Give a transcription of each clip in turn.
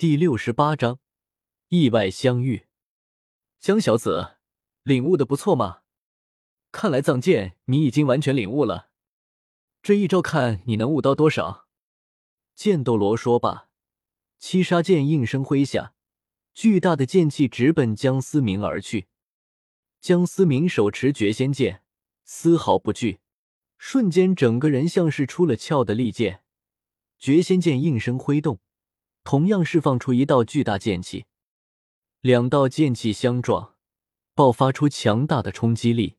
第六十八章意外相遇。江小子，领悟的不错嘛！看来藏剑你已经完全领悟了。这一招看你能悟到多少？剑斗罗说罢，七杀剑应声挥下，巨大的剑气直奔江思明而去。江思明手持绝仙剑，丝毫不惧，瞬间整个人像是出了鞘的利剑。绝仙剑应声挥动。同样释放出一道巨大剑气，两道剑气相撞，爆发出强大的冲击力。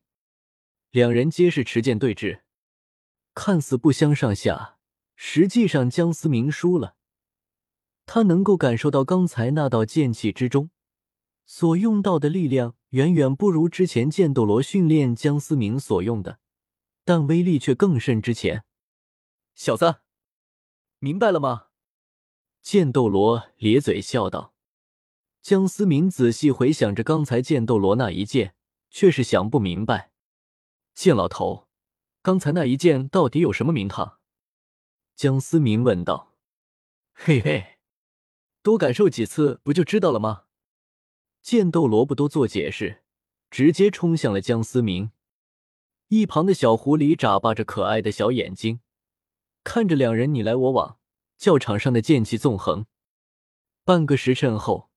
两人皆是持剑对峙，看似不相上下，实际上江思明输了。他能够感受到刚才那道剑气之中所用到的力量，远远不如之前剑斗罗训练江思明所用的，但威力却更甚之前。小子，明白了吗？剑斗罗咧嘴笑道：“江思明仔细回想着刚才剑斗罗那一剑，却是想不明白。剑老头，刚才那一剑到底有什么名堂？”江思明问道。“嘿嘿，多感受几次不就知道了吗？”剑斗罗不多做解释，直接冲向了江思明。一旁的小狐狸眨巴着可爱的小眼睛，看着两人你来我往。教场上的剑气纵横，半个时辰后，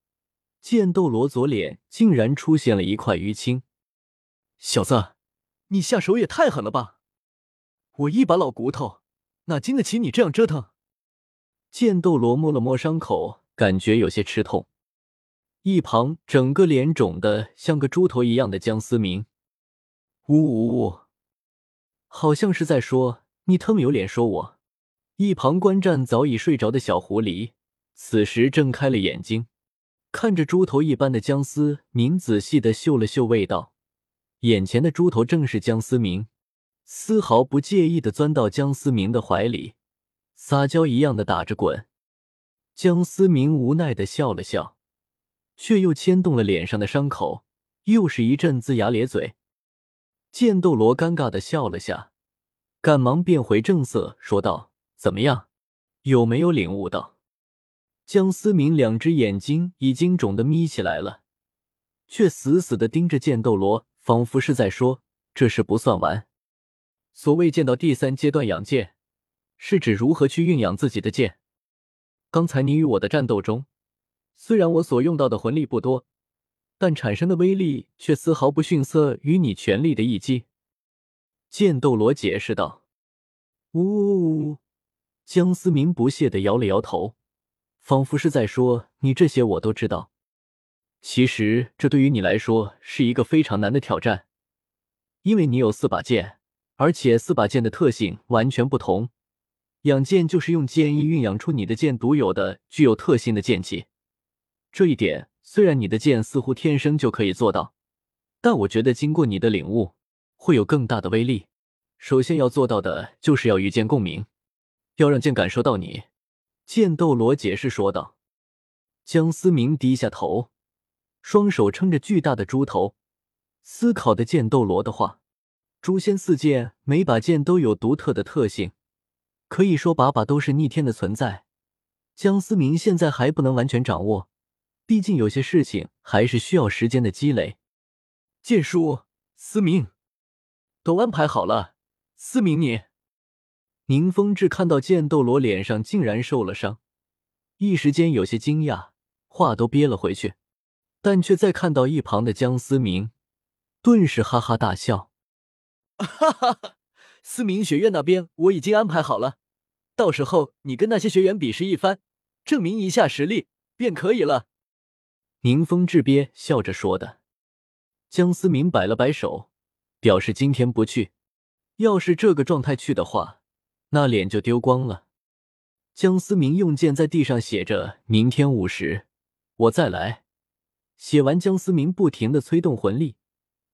剑斗罗左脸竟然出现了一块淤青。小子，你下手也太狠了吧！我一把老骨头，哪经得起你这样折腾？剑斗罗摸了摸伤口，感觉有些吃痛。一旁整个脸肿的像个猪头一样的江思明，呜呜呜，好像是在说你他妈有脸说我。一旁观战早已睡着的小狐狸，此时睁开了眼睛，看着猪头一般的江思明，仔细的嗅了嗅味道。眼前的猪头正是江思明，丝毫不介意的钻到江思明的怀里，撒娇一样的打着滚。江思明无奈的笑了笑，却又牵动了脸上的伤口，又是一阵龇牙咧嘴。剑斗罗尴尬的笑了下，赶忙变回正色，说道。怎么样，有没有领悟到？江思明两只眼睛已经肿得眯起来了，却死死的盯着剑斗罗，仿佛是在说：“这事不算完。”所谓剑到第三阶段养剑，是指如何去运养自己的剑。刚才你与我的战斗中，虽然我所用到的魂力不多，但产生的威力却丝毫不逊色于你全力的一击。”剑斗罗解释道。“呜呜呜！”江思明不屑的摇了摇头，仿佛是在说：“你这些我都知道。其实这对于你来说是一个非常难的挑战，因为你有四把剑，而且四把剑的特性完全不同。养剑就是用剑意蕴养出你的剑独有的、具有特性的剑气。这一点虽然你的剑似乎天生就可以做到，但我觉得经过你的领悟，会有更大的威力。首先要做到的就是要与剑共鸣。”要让剑感受到你，剑斗罗解释说道。江思明低下头，双手撑着巨大的猪头，思考的剑斗罗的话。诛仙四剑每把剑都有独特的特性，可以说把把都是逆天的存在。江思明现在还不能完全掌握，毕竟有些事情还是需要时间的积累。剑叔，思明，都安排好了。思明，你。宁风致看到剑斗罗脸上竟然受了伤，一时间有些惊讶，话都憋了回去，但却在看到一旁的江思明，顿时哈哈大笑：“ 哈哈哈！思明学院那边我已经安排好了，到时候你跟那些学员比试一番，证明一下实力便可以了。”宁风致憋笑着说的。江思明摆了摆手，表示今天不去，要是这个状态去的话。那脸就丢光了。江思明用剑在地上写着：“明天午时，我再来。”写完，江思明不停的催动魂力，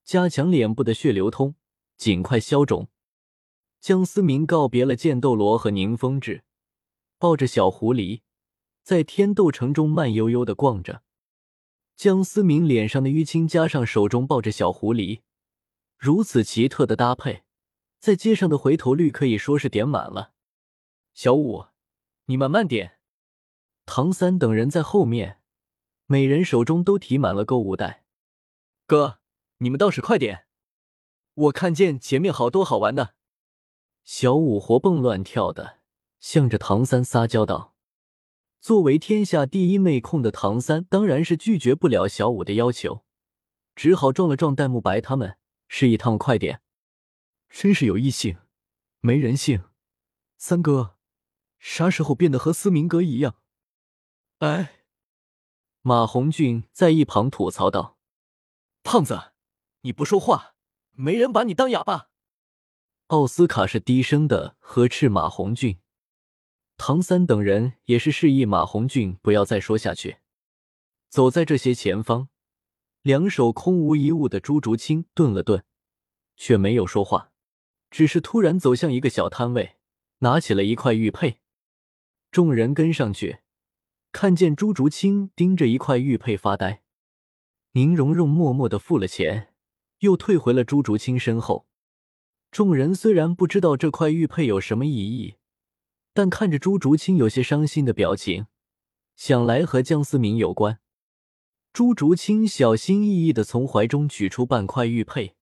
加强脸部的血流通，尽快消肿。江思明告别了剑斗罗和宁风致，抱着小狐狸，在天斗城中慢悠悠的逛着。江思明脸上的淤青，加上手中抱着小狐狸，如此奇特的搭配。在街上的回头率可以说是点满了。小五，你慢慢点。唐三等人在后面，每人手中都提满了购物袋。哥，你们倒是快点！我看见前面好多好玩的。小五活蹦乱跳的，向着唐三撒娇道：“作为天下第一妹控的唐三，当然是拒绝不了小五的要求，只好撞了撞戴沐白他们，示意他们快点。真是有异性，没人性。三哥，啥时候变得和思明哥一样？”哎，马红俊在一旁吐槽道。胖子，你不说话，没人把你当哑巴。奥斯卡是低声的呵斥马红俊，唐三等人也是示意马红俊不要再说下去。走在这些前方，两手空无一物的朱竹清顿了顿，却没有说话，只是突然走向一个小摊位，拿起了一块玉佩。众人跟上去，看见朱竹清盯着一块玉佩发呆。宁荣荣默默的付了钱，又退回了朱竹清身后。众人虽然不知道这块玉佩有什么意义，但看着朱竹清有些伤心的表情，想来和江思明有关。朱竹清小心翼翼的从怀中取出半块玉佩，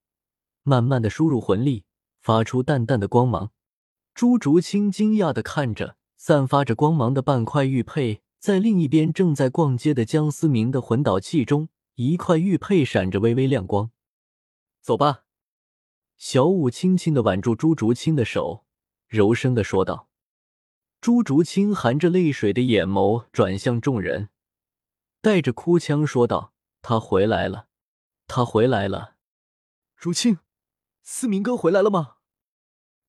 慢慢的输入魂力，发出淡淡的光芒。朱竹清惊讶的看着散发着光芒的半块玉佩，在另一边正在逛街的江思明的魂导器中。一块玉佩闪着微微亮光，走吧。小五轻轻的挽住朱竹清的手，柔声的说道。朱竹清含着泪水的眼眸转向众人，带着哭腔说道：“他回来了，他回来了。”竹清，思明哥回来了吗？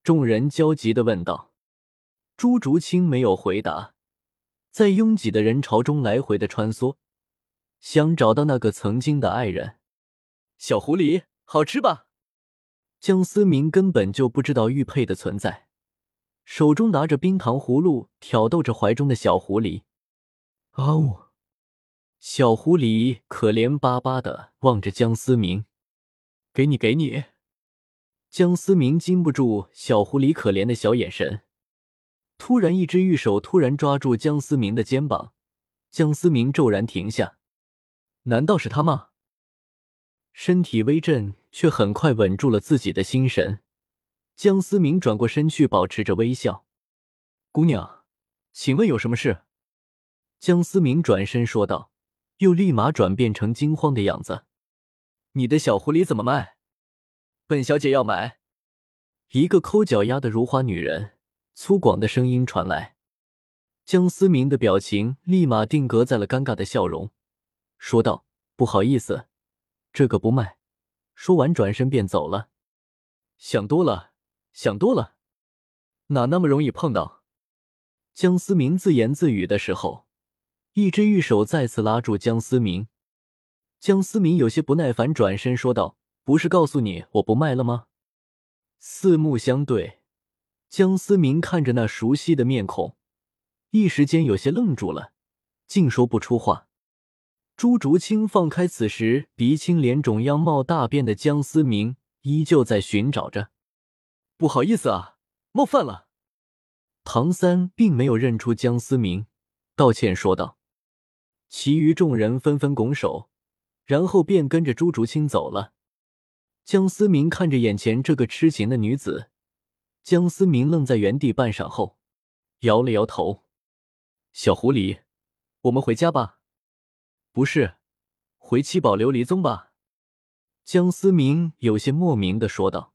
众人焦急的问道。朱竹清没有回答，在拥挤的人潮中来回的穿梭。想找到那个曾经的爱人，小狐狸好吃吧？江思明根本就不知道玉佩的存在，手中拿着冰糖葫芦，挑逗着怀中的小狐狸。啊呜！小狐狸可怜巴巴的望着江思明，给你，给你。江思明禁不住小狐狸可怜的小眼神，突然一只玉手突然抓住江思明的肩膀，江思明骤然停下。难道是他吗？身体微震，却很快稳住了自己的心神。江思明转过身去，保持着微笑：“姑娘，请问有什么事？”江思明转身说道，又立马转变成惊慌的样子：“你的小狐狸怎么卖？本小姐要买。”一个抠脚丫的如花女人粗犷的声音传来，江思明的表情立马定格在了尴尬的笑容。说道：“不好意思，这个不卖。”说完，转身便走了。想多了，想多了，哪那么容易碰到？江思明自言自语的时候，一只玉手再次拉住江思明。江思明有些不耐烦，转身说道：“不是告诉你我不卖了吗？”四目相对，江思明看着那熟悉的面孔，一时间有些愣住了，竟说不出话。朱竹清放开此时鼻青脸肿、样貌大变的江思明，依旧在寻找着。不好意思啊，冒犯了。唐三并没有认出江思明，道歉说道。其余众人纷纷拱手，然后便跟着朱竹清走了。江思明看着眼前这个痴情的女子，江思明愣在原地半晌后，摇了摇头：“小狐狸，我们回家吧。”不是，回七宝琉璃宗吧？江思明有些莫名的说道。